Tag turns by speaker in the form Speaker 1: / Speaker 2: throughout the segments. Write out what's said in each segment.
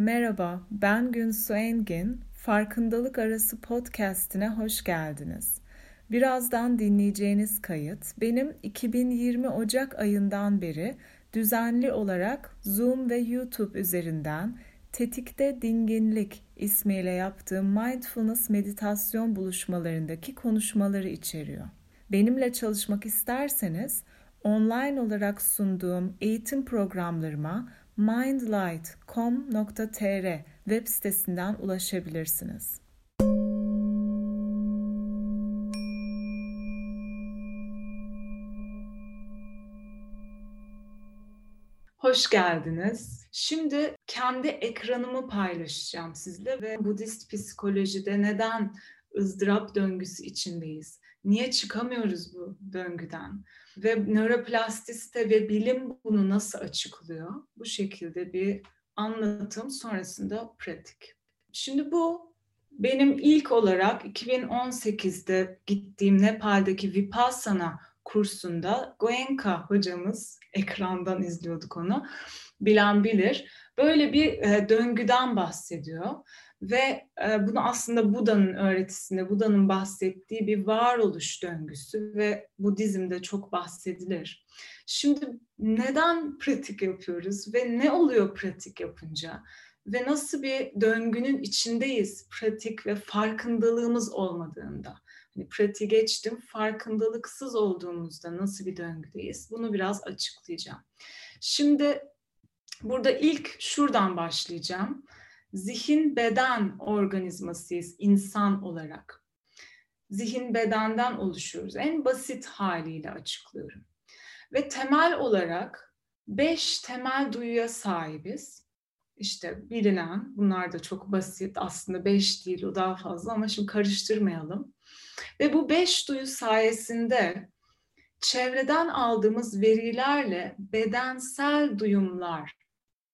Speaker 1: Merhaba, ben Günsu Engin. Farkındalık Arası podcast'ine hoş geldiniz. Birazdan dinleyeceğiniz kayıt benim 2020 Ocak ayından beri düzenli olarak Zoom ve YouTube üzerinden Tetikte Dinginlik ismiyle yaptığım mindfulness meditasyon buluşmalarındaki konuşmaları içeriyor. Benimle çalışmak isterseniz online olarak sunduğum eğitim programlarıma mindlight.com.tr web sitesinden ulaşabilirsiniz. Hoş geldiniz. Şimdi kendi ekranımı paylaşacağım sizle ve Budist psikolojide neden ızdırap döngüsü içindeyiz? Niye çıkamıyoruz bu döngüden? Ve nöroplastisite ve bilim bunu nasıl açıklıyor? Bu şekilde bir anlatım sonrasında pratik. Şimdi bu benim ilk olarak 2018'de gittiğim Nepal'deki Vipassana kursunda Goenka hocamız ekrandan izliyorduk onu bilen bilir. Böyle bir e, döngüden bahsediyor ve e, bunu aslında Buda'nın öğretisinde, Buda'nın bahsettiği bir varoluş döngüsü ve Budizm'de çok bahsedilir. Şimdi neden pratik yapıyoruz ve ne oluyor pratik yapınca? Ve nasıl bir döngünün içindeyiz pratik ve farkındalığımız olmadığında? Hani pratik geçtim, farkındalıksız olduğumuzda nasıl bir döngüdeyiz? Bunu biraz açıklayacağım. Şimdi burada ilk şuradan başlayacağım zihin beden organizmasıyız insan olarak. Zihin bedenden oluşuyoruz. En basit haliyle açıklıyorum. Ve temel olarak beş temel duyuya sahibiz. İşte bilinen, bunlar da çok basit. Aslında beş değil, o daha fazla ama şimdi karıştırmayalım. Ve bu beş duyu sayesinde çevreden aldığımız verilerle bedensel duyumlar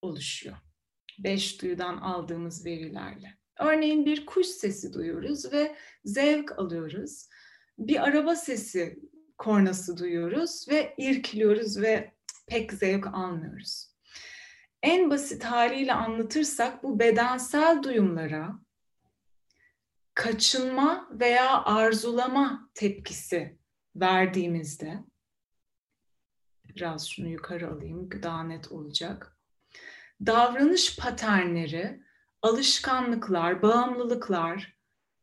Speaker 1: oluşuyor beş duyudan aldığımız verilerle. Örneğin bir kuş sesi duyuyoruz ve zevk alıyoruz. Bir araba sesi kornası duyuyoruz ve irkiliyoruz ve pek zevk almıyoruz. En basit haliyle anlatırsak bu bedensel duyumlara kaçınma veya arzulama tepkisi verdiğimizde biraz şunu yukarı alayım daha net olacak davranış paternleri, alışkanlıklar, bağımlılıklar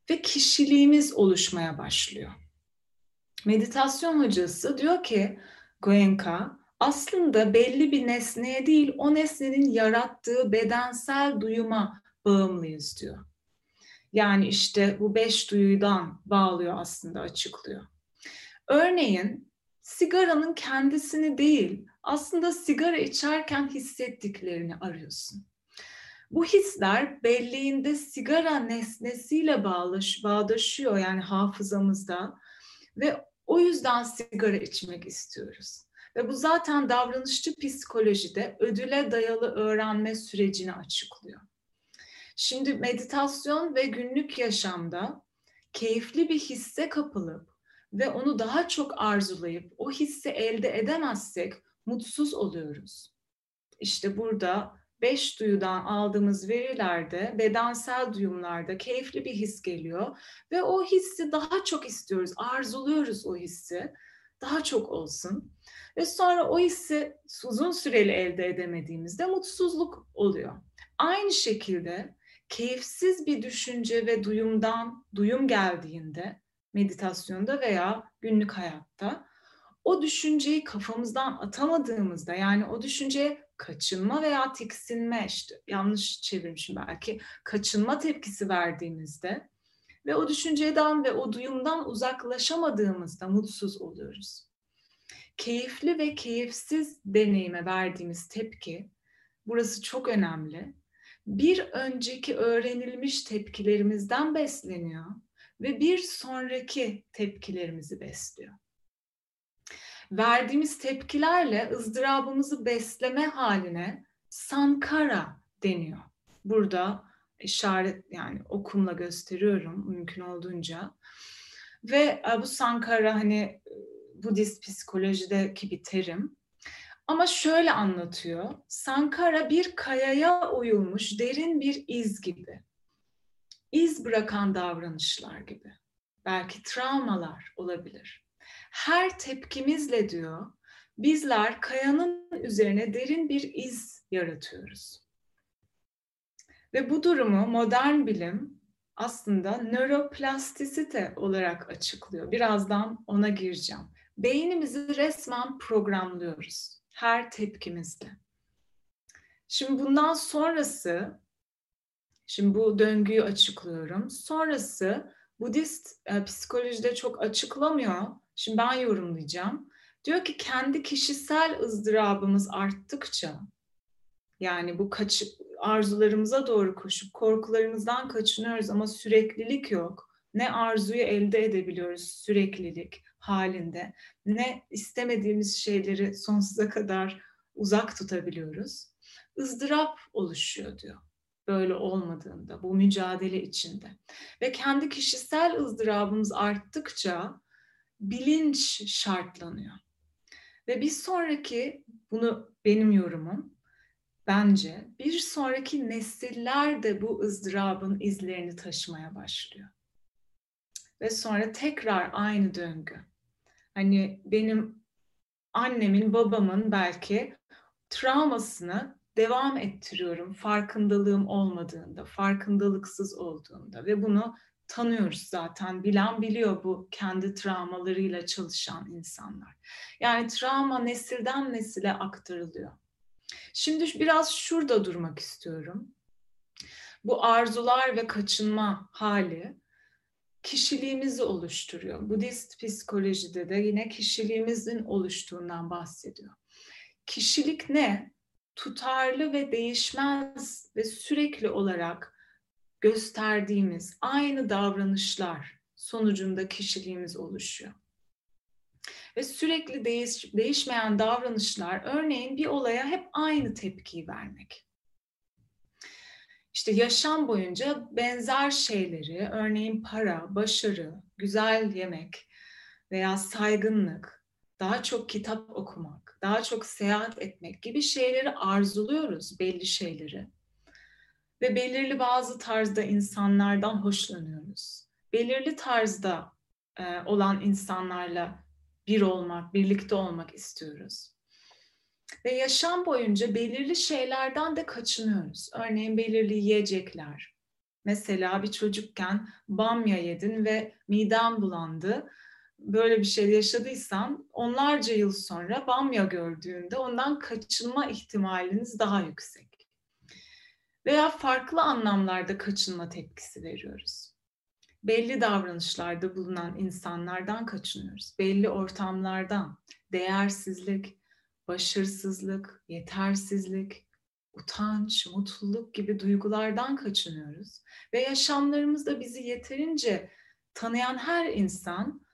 Speaker 1: ve kişiliğimiz oluşmaya başlıyor. Meditasyon hocası diyor ki Goenka aslında belli bir nesneye değil o nesnenin yarattığı bedensel duyuma bağımlıyız diyor. Yani işte bu beş duyudan bağlıyor aslında açıklıyor. Örneğin sigaranın kendisini değil aslında sigara içerken hissettiklerini arıyorsun. Bu hisler belleğinde sigara nesnesiyle bağlaş, bağdaşıyor yani hafızamızda ve o yüzden sigara içmek istiyoruz. Ve bu zaten davranışçı psikolojide ödüle dayalı öğrenme sürecini açıklıyor. Şimdi meditasyon ve günlük yaşamda keyifli bir hisse kapılıp ve onu daha çok arzulayıp o hissi elde edemezsek mutsuz oluyoruz. İşte burada beş duyudan aldığımız verilerde, bedensel duyumlarda keyifli bir his geliyor ve o hissi daha çok istiyoruz, arzuluyoruz o hissi. Daha çok olsun. Ve sonra o hissi uzun süreli elde edemediğimizde mutsuzluk oluyor. Aynı şekilde keyifsiz bir düşünce ve duyumdan duyum geldiğinde meditasyonda veya günlük hayatta o düşünceyi kafamızdan atamadığımızda yani o düşünceye kaçınma veya tiksinme işte yanlış çevirmişim belki kaçınma tepkisi verdiğimizde ve o düşünceden ve o duyumdan uzaklaşamadığımızda mutsuz oluyoruz. Keyifli ve keyifsiz deneyime verdiğimiz tepki burası çok önemli. Bir önceki öğrenilmiş tepkilerimizden besleniyor ve bir sonraki tepkilerimizi besliyor verdiğimiz tepkilerle ızdırabımızı besleme haline sankara deniyor. Burada işaret yani okumla gösteriyorum mümkün olduğunca. Ve e, bu sankara hani Budist psikolojideki bir terim. Ama şöyle anlatıyor. Sankara bir kayaya oyulmuş derin bir iz gibi. İz bırakan davranışlar gibi. Belki travmalar olabilir. Her tepkimizle diyor, bizler kayanın üzerine derin bir iz yaratıyoruz. Ve bu durumu modern bilim aslında nöroplastisite olarak açıklıyor. Birazdan ona gireceğim. Beynimizi resmen programlıyoruz her tepkimizde. Şimdi bundan sonrası, şimdi bu döngüyü açıklıyorum. Sonrası Budist e, psikolojide çok açıklamıyor. Şimdi ben yorumlayacağım. Diyor ki kendi kişisel ızdırabımız arttıkça yani bu kaç, arzularımıza doğru koşup korkularımızdan kaçınıyoruz ama süreklilik yok. Ne arzuyu elde edebiliyoruz süreklilik halinde ne istemediğimiz şeyleri sonsuza kadar uzak tutabiliyoruz. ızdırap oluşuyor diyor. Böyle olmadığında, bu mücadele içinde. Ve kendi kişisel ızdırabımız arttıkça bilinç şartlanıyor. Ve bir sonraki, bunu benim yorumum, bence bir sonraki nesiller de bu ızdırabın izlerini taşımaya başlıyor. Ve sonra tekrar aynı döngü. Hani benim annemin, babamın belki travmasını devam ettiriyorum farkındalığım olmadığında, farkındalıksız olduğunda ve bunu tanıyoruz zaten. Bilen biliyor bu kendi travmalarıyla çalışan insanlar. Yani travma nesilden nesile aktarılıyor. Şimdi biraz şurada durmak istiyorum. Bu arzular ve kaçınma hali kişiliğimizi oluşturuyor. Budist psikolojide de yine kişiliğimizin oluştuğundan bahsediyor. Kişilik ne? Tutarlı ve değişmez ve sürekli olarak gösterdiğimiz aynı davranışlar sonucunda kişiliğimiz oluşuyor. Ve sürekli değiş, değişmeyen davranışlar örneğin bir olaya hep aynı tepkiyi vermek işte yaşam boyunca benzer şeyleri, örneğin para, başarı, güzel yemek veya saygınlık, daha çok kitap okumak, daha çok seyahat etmek gibi şeyleri arzuluyoruz, belli şeyleri. Ve belirli bazı tarzda insanlardan hoşlanıyoruz. Belirli tarzda e, olan insanlarla bir olmak, birlikte olmak istiyoruz. Ve yaşam boyunca belirli şeylerden de kaçınıyoruz. Örneğin belirli yiyecekler. Mesela bir çocukken bamya yedin ve miden bulandı. Böyle bir şey yaşadıysan onlarca yıl sonra bamya gördüğünde ondan kaçınma ihtimaliniz daha yüksek. Veya farklı anlamlarda kaçınma tepkisi veriyoruz. Belli davranışlarda bulunan insanlardan kaçınıyoruz. Belli ortamlardan, değersizlik, başarısızlık, yetersizlik, utanç, mutluluk gibi duygulardan kaçınıyoruz. Ve yaşamlarımızda bizi yeterince tanıyan her insan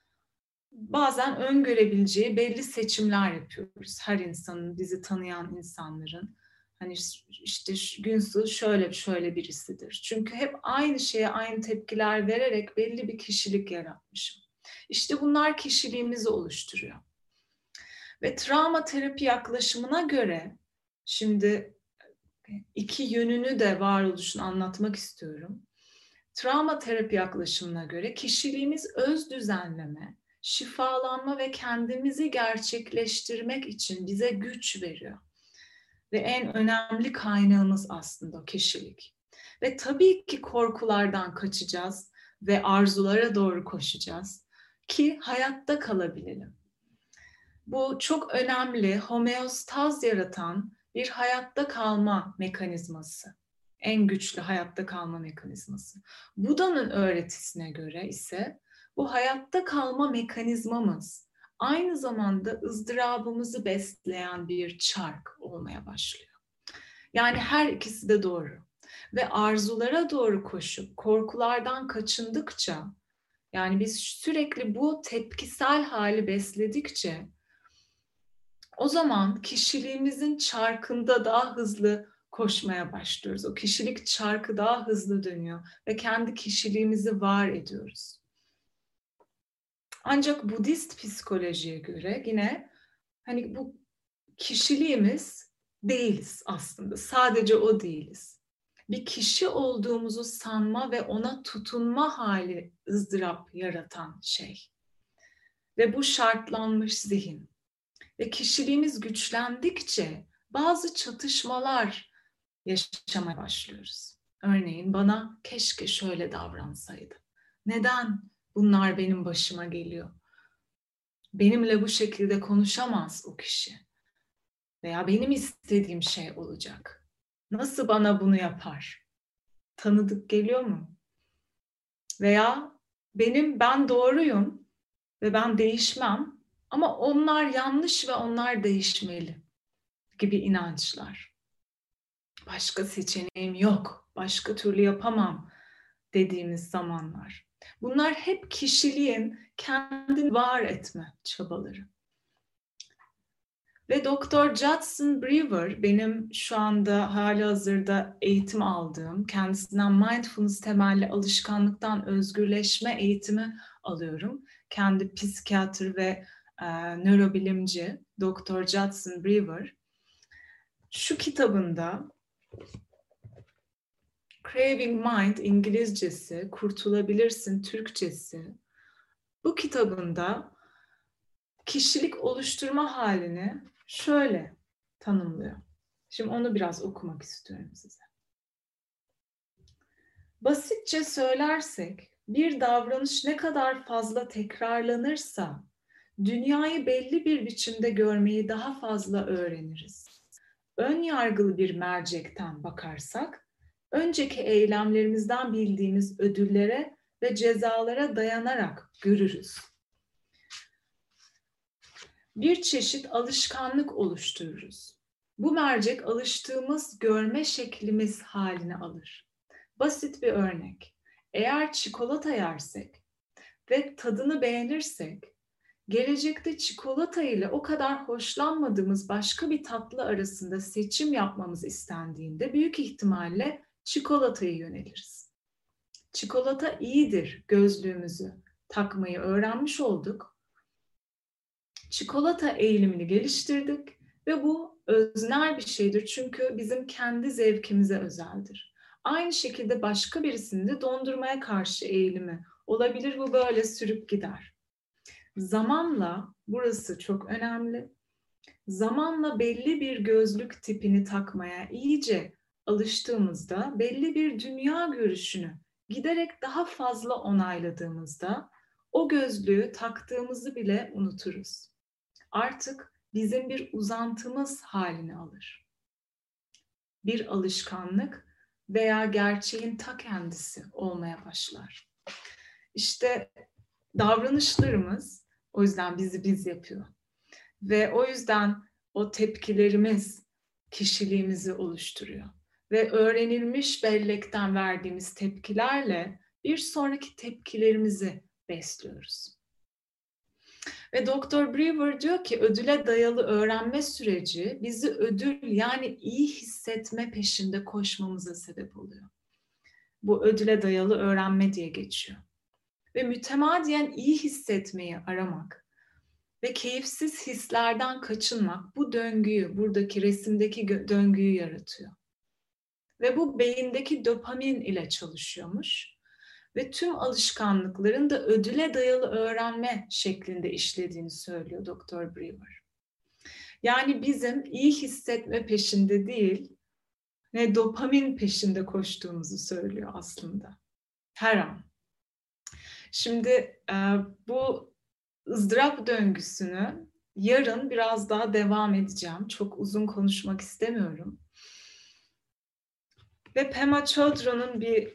Speaker 1: bazen öngörebileceği belli seçimler yapıyoruz. Her insanın, bizi tanıyan insanların. Hani işte Günsu şöyle şöyle birisidir. Çünkü hep aynı şeye aynı tepkiler vererek belli bir kişilik yaratmışım. İşte bunlar kişiliğimizi oluşturuyor. Ve travma terapi yaklaşımına göre şimdi iki yönünü de varoluşunu anlatmak istiyorum. Travma terapi yaklaşımına göre kişiliğimiz öz düzenleme, şifalanma ve kendimizi gerçekleştirmek için bize güç veriyor. Ve en önemli kaynağımız aslında kişilik. Ve tabii ki korkulardan kaçacağız ve arzulara doğru koşacağız ki hayatta kalabilelim. Bu çok önemli homeostaz yaratan bir hayatta kalma mekanizması. En güçlü hayatta kalma mekanizması. Buda'nın öğretisine göre ise bu hayatta kalma mekanizmamız aynı zamanda ızdırabımızı besleyen bir çark olmaya başlıyor. Yani her ikisi de doğru. Ve arzulara doğru koşup korkulardan kaçındıkça yani biz sürekli bu tepkisel hali besledikçe o zaman kişiliğimizin çarkında daha hızlı koşmaya başlıyoruz. O kişilik çarkı daha hızlı dönüyor ve kendi kişiliğimizi var ediyoruz. Ancak Budist psikolojiye göre yine hani bu kişiliğimiz değiliz aslında. Sadece o değiliz. Bir kişi olduğumuzu sanma ve ona tutunma hali ızdırap yaratan şey. Ve bu şartlanmış zihin. Ve kişiliğimiz güçlendikçe bazı çatışmalar yaşamaya başlıyoruz. Örneğin bana keşke şöyle davransaydı. Neden bunlar benim başıma geliyor? Benimle bu şekilde konuşamaz o kişi. Veya benim istediğim şey olacak. Nasıl bana bunu yapar? Tanıdık geliyor mu? Veya benim ben doğruyum ve ben değişmem ama onlar yanlış ve onlar değişmeli gibi inançlar. Başka seçeneğim yok, başka türlü yapamam dediğimiz zamanlar. Bunlar hep kişiliğin kendini var etme çabaları. Ve Doktor Judson Brewer benim şu anda hali hazırda eğitim aldığım, kendisinden mindfulness temelli alışkanlıktan özgürleşme eğitimi alıyorum. Kendi psikiyatr ve e, nörobilimci Doktor Judson Brewer şu kitabında Craving Mind İngilizcesi, Kurtulabilirsin Türkçesi. Bu kitabında kişilik oluşturma halini şöyle tanımlıyor. Şimdi onu biraz okumak istiyorum size. Basitçe söylersek bir davranış ne kadar fazla tekrarlanırsa dünyayı belli bir biçimde görmeyi daha fazla öğreniriz. Ön yargılı bir mercekten bakarsak önceki eylemlerimizden bildiğimiz ödüllere ve cezalara dayanarak görürüz. Bir çeşit alışkanlık oluştururuz. Bu mercek alıştığımız görme şeklimiz haline alır. Basit bir örnek. Eğer çikolata yersek ve tadını beğenirsek, gelecekte çikolata ile o kadar hoşlanmadığımız başka bir tatlı arasında seçim yapmamız istendiğinde büyük ihtimalle çikolataya yöneliriz. Çikolata iyidir gözlüğümüzü takmayı öğrenmiş olduk. Çikolata eğilimini geliştirdik ve bu öznel bir şeydir çünkü bizim kendi zevkimize özeldir. Aynı şekilde başka birisinin de dondurmaya karşı eğilimi olabilir. Bu böyle sürüp gider. Zamanla, burası çok önemli, zamanla belli bir gözlük tipini takmaya iyice alıştığımızda belli bir dünya görüşünü giderek daha fazla onayladığımızda o gözlüğü taktığımızı bile unuturuz. Artık bizim bir uzantımız halini alır. Bir alışkanlık veya gerçeğin ta kendisi olmaya başlar. İşte davranışlarımız o yüzden bizi biz yapıyor. Ve o yüzden o tepkilerimiz kişiliğimizi oluşturuyor ve öğrenilmiş bellekten verdiğimiz tepkilerle bir sonraki tepkilerimizi besliyoruz. Ve Doktor Brewer diyor ki ödüle dayalı öğrenme süreci bizi ödül yani iyi hissetme peşinde koşmamıza sebep oluyor. Bu ödüle dayalı öğrenme diye geçiyor. Ve mütemadiyen iyi hissetmeyi aramak ve keyifsiz hislerden kaçınmak bu döngüyü, buradaki resimdeki döngüyü yaratıyor. Ve bu beyindeki dopamin ile çalışıyormuş. Ve tüm alışkanlıkların da ödüle dayalı öğrenme şeklinde işlediğini söylüyor Doktor Brewer. Yani bizim iyi hissetme peşinde değil, ne dopamin peşinde koştuğumuzu söylüyor aslında. Her an. Şimdi e, bu ızdırap döngüsünü yarın biraz daha devam edeceğim. Çok uzun konuşmak istemiyorum. Ve Pema Chodra'nın bir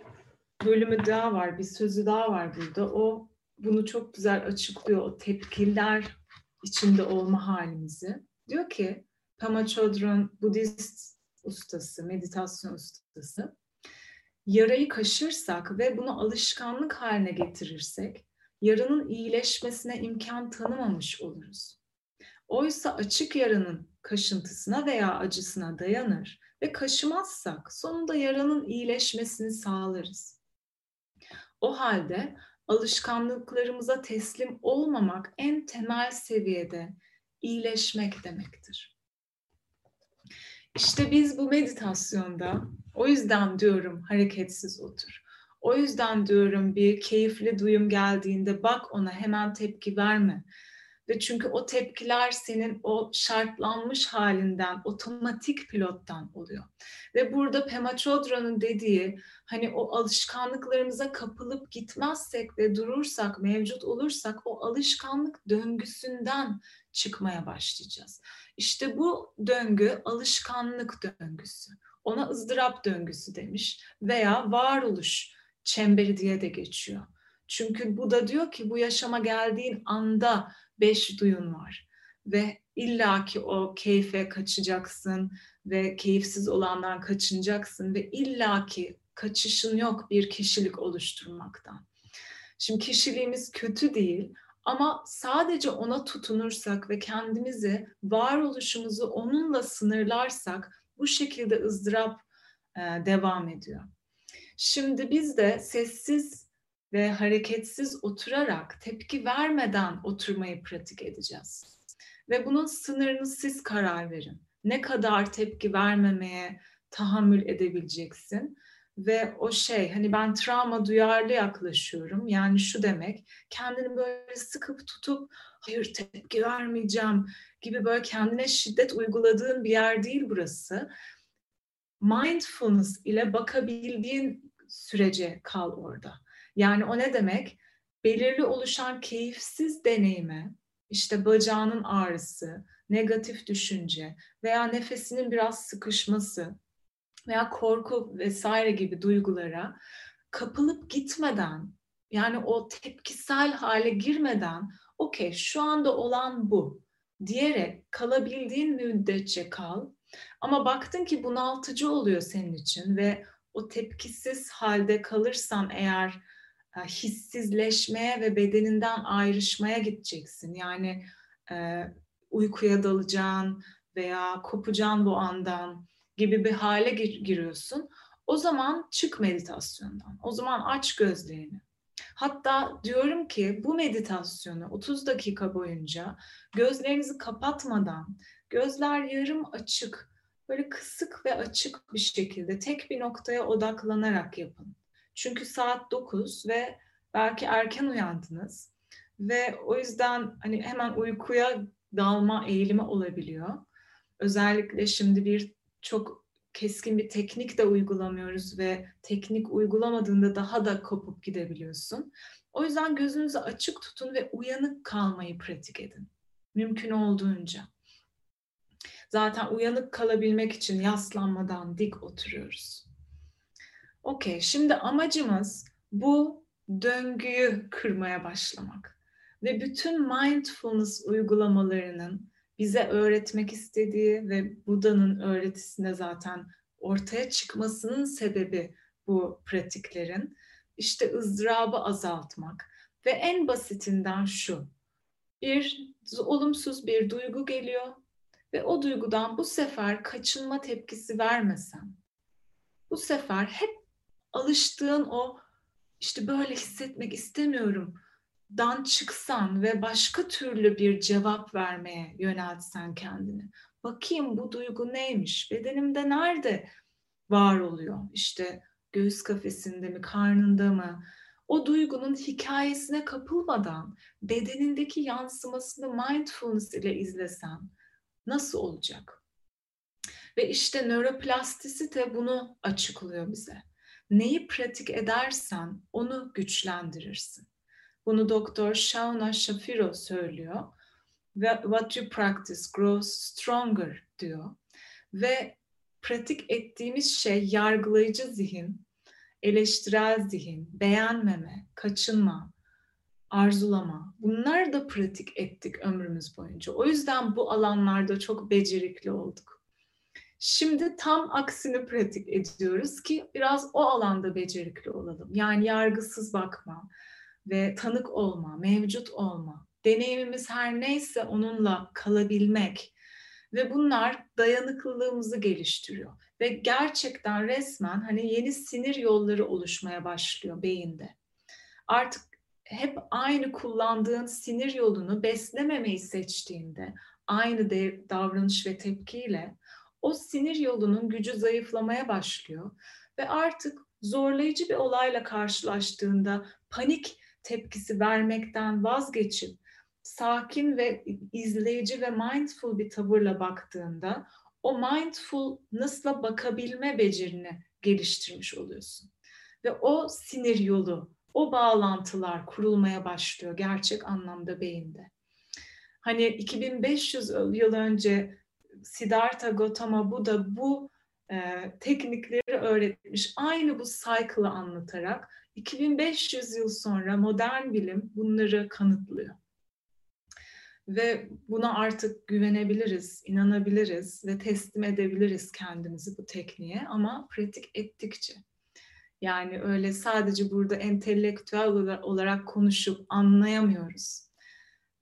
Speaker 1: bölümü daha var, bir sözü daha var burada. O bunu çok güzel açıklıyor. O tepkiler içinde olma halimizi. Diyor ki Pema Chodron Budist ustası, meditasyon ustası. Yarayı kaşırsak ve bunu alışkanlık haline getirirsek yaranın iyileşmesine imkan tanımamış oluruz. Oysa açık yaranın kaşıntısına veya acısına dayanır ve kaşımazsak sonunda yaranın iyileşmesini sağlarız. O halde alışkanlıklarımıza teslim olmamak en temel seviyede iyileşmek demektir. İşte biz bu meditasyonda o yüzden diyorum hareketsiz otur. O yüzden diyorum bir keyifli duyum geldiğinde bak ona hemen tepki verme. Ve çünkü o tepkiler senin o şartlanmış halinden, otomatik pilottan oluyor. Ve burada Pema Chodra'nın dediği hani o alışkanlıklarımıza kapılıp gitmezsek ve durursak, mevcut olursak o alışkanlık döngüsünden çıkmaya başlayacağız. İşte bu döngü alışkanlık döngüsü. Ona ızdırap döngüsü demiş veya varoluş çemberi diye de geçiyor. Çünkü bu da diyor ki bu yaşama geldiğin anda beş duyun var ve illaki o keyfe kaçacaksın ve keyifsiz olandan kaçınacaksın ve illaki kaçışın yok bir kişilik oluşturmaktan. Şimdi kişiliğimiz kötü değil ama sadece ona tutunursak ve kendimizi, varoluşumuzu onunla sınırlarsak bu şekilde ızdırap devam ediyor. Şimdi biz de sessiz ve hareketsiz oturarak tepki vermeden oturmayı pratik edeceğiz. Ve bunun sınırını siz karar verin. Ne kadar tepki vermemeye tahammül edebileceksin ve o şey hani ben travma duyarlı yaklaşıyorum. Yani şu demek kendini böyle sıkıp tutup hayır tepki vermeyeceğim gibi böyle kendine şiddet uyguladığın bir yer değil burası. Mindfulness ile bakabildiğin sürece kal orada. Yani o ne demek? Belirli oluşan keyifsiz deneyime, işte bacağının ağrısı, negatif düşünce veya nefesinin biraz sıkışması veya korku vesaire gibi duygulara kapılıp gitmeden yani o tepkisel hale girmeden okey şu anda olan bu diyerek kalabildiğin müddetçe kal. Ama baktın ki bunaltıcı oluyor senin için ve o tepkisiz halde kalırsan eğer hissizleşmeye ve bedeninden ayrışmaya gideceksin. Yani e, uykuya dalacaksın veya kopacaksın bu andan gibi bir hale giriyorsun. O zaman çık meditasyondan. O zaman aç gözlerini. Hatta diyorum ki bu meditasyonu 30 dakika boyunca gözlerinizi kapatmadan, gözler yarım açık, böyle kısık ve açık bir şekilde tek bir noktaya odaklanarak yapın. Çünkü saat 9 ve belki erken uyandınız ve o yüzden hani hemen uykuya dalma eğilimi olabiliyor. Özellikle şimdi bir çok keskin bir teknik de uygulamıyoruz ve teknik uygulamadığında daha da kopup gidebiliyorsun. O yüzden gözünüzü açık tutun ve uyanık kalmayı pratik edin. Mümkün olduğunca. Zaten uyanık kalabilmek için yaslanmadan dik oturuyoruz. Okey, şimdi amacımız bu döngüyü kırmaya başlamak. Ve bütün mindfulness uygulamalarının bize öğretmek istediği ve Buda'nın öğretisinde zaten ortaya çıkmasının sebebi bu pratiklerin işte ızdırabı azaltmak ve en basitinden şu bir olumsuz bir duygu geliyor ve o duygudan bu sefer kaçınma tepkisi vermesen bu sefer hep alıştığın o işte böyle hissetmek istemiyorum dan çıksan ve başka türlü bir cevap vermeye yöneltsen kendini. Bakayım bu duygu neymiş? Bedenimde nerede var oluyor? İşte göğüs kafesinde mi, karnında mı? O duygunun hikayesine kapılmadan bedenindeki yansımasını mindfulness ile izlesen nasıl olacak? Ve işte nöroplastisite bunu açıklıyor bize. Neyi pratik edersen onu güçlendirirsin. Bunu Doktor Shauna Shapiro söylüyor. What you practice grows stronger diyor. Ve pratik ettiğimiz şey yargılayıcı zihin, eleştirel zihin, beğenmeme, kaçınma, arzulama. Bunları da pratik ettik ömrümüz boyunca. O yüzden bu alanlarda çok becerikli olduk. Şimdi tam aksini pratik ediyoruz ki biraz o alanda becerikli olalım. Yani yargısız bakma ve tanık olma, mevcut olma. Deneyimimiz her neyse onunla kalabilmek ve bunlar dayanıklılığımızı geliştiriyor ve gerçekten resmen hani yeni sinir yolları oluşmaya başlıyor beyinde. Artık hep aynı kullandığın sinir yolunu beslememeyi seçtiğinde aynı davranış ve tepkiyle o sinir yolunun gücü zayıflamaya başlıyor ve artık zorlayıcı bir olayla karşılaştığında panik tepkisi vermekten vazgeçip sakin ve izleyici ve mindful bir tavırla baktığında o mindful nasıl bakabilme becerini geliştirmiş oluyorsun. Ve o sinir yolu, o bağlantılar kurulmaya başlıyor gerçek anlamda beyinde. Hani 2500 yıl önce Siddhartha Gautama Buddha bu e, teknikleri öğretmiş. Aynı bu cycle'ı anlatarak 2500 yıl sonra modern bilim bunları kanıtlıyor. Ve buna artık güvenebiliriz, inanabiliriz ve teslim edebiliriz kendimizi bu tekniğe ama pratik ettikçe. Yani öyle sadece burada entelektüel olarak konuşup anlayamıyoruz.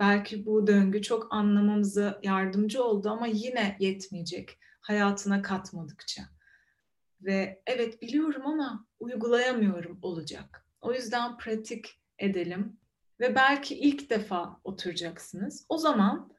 Speaker 1: Belki bu döngü çok anlamamıza yardımcı oldu ama yine yetmeyecek hayatına katmadıkça. Ve evet biliyorum ama uygulayamıyorum olacak. O yüzden pratik edelim ve belki ilk defa oturacaksınız. O zaman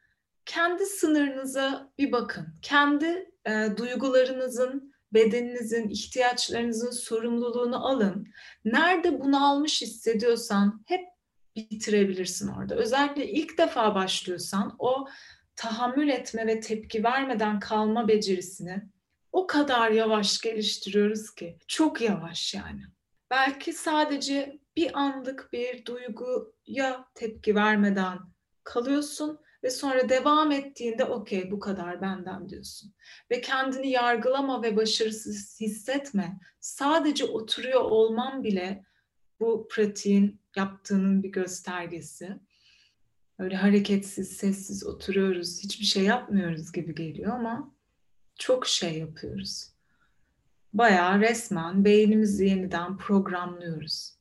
Speaker 1: kendi sınırınıza bir bakın. Kendi e, duygularınızın, bedeninizin, ihtiyaçlarınızın sorumluluğunu alın. Nerede bunu almış hissediyorsan hep bitirebilirsin orada. Özellikle ilk defa başlıyorsan o tahammül etme ve tepki vermeden kalma becerisini o kadar yavaş geliştiriyoruz ki. Çok yavaş yani. Belki sadece bir anlık bir duyguya tepki vermeden kalıyorsun ve sonra devam ettiğinde okey bu kadar benden diyorsun. Ve kendini yargılama ve başarısız hissetme. Sadece oturuyor olman bile bu pratiğin yaptığının bir göstergesi. Öyle hareketsiz, sessiz oturuyoruz, hiçbir şey yapmıyoruz gibi geliyor ama çok şey yapıyoruz. Bayağı resmen beynimizi yeniden programlıyoruz.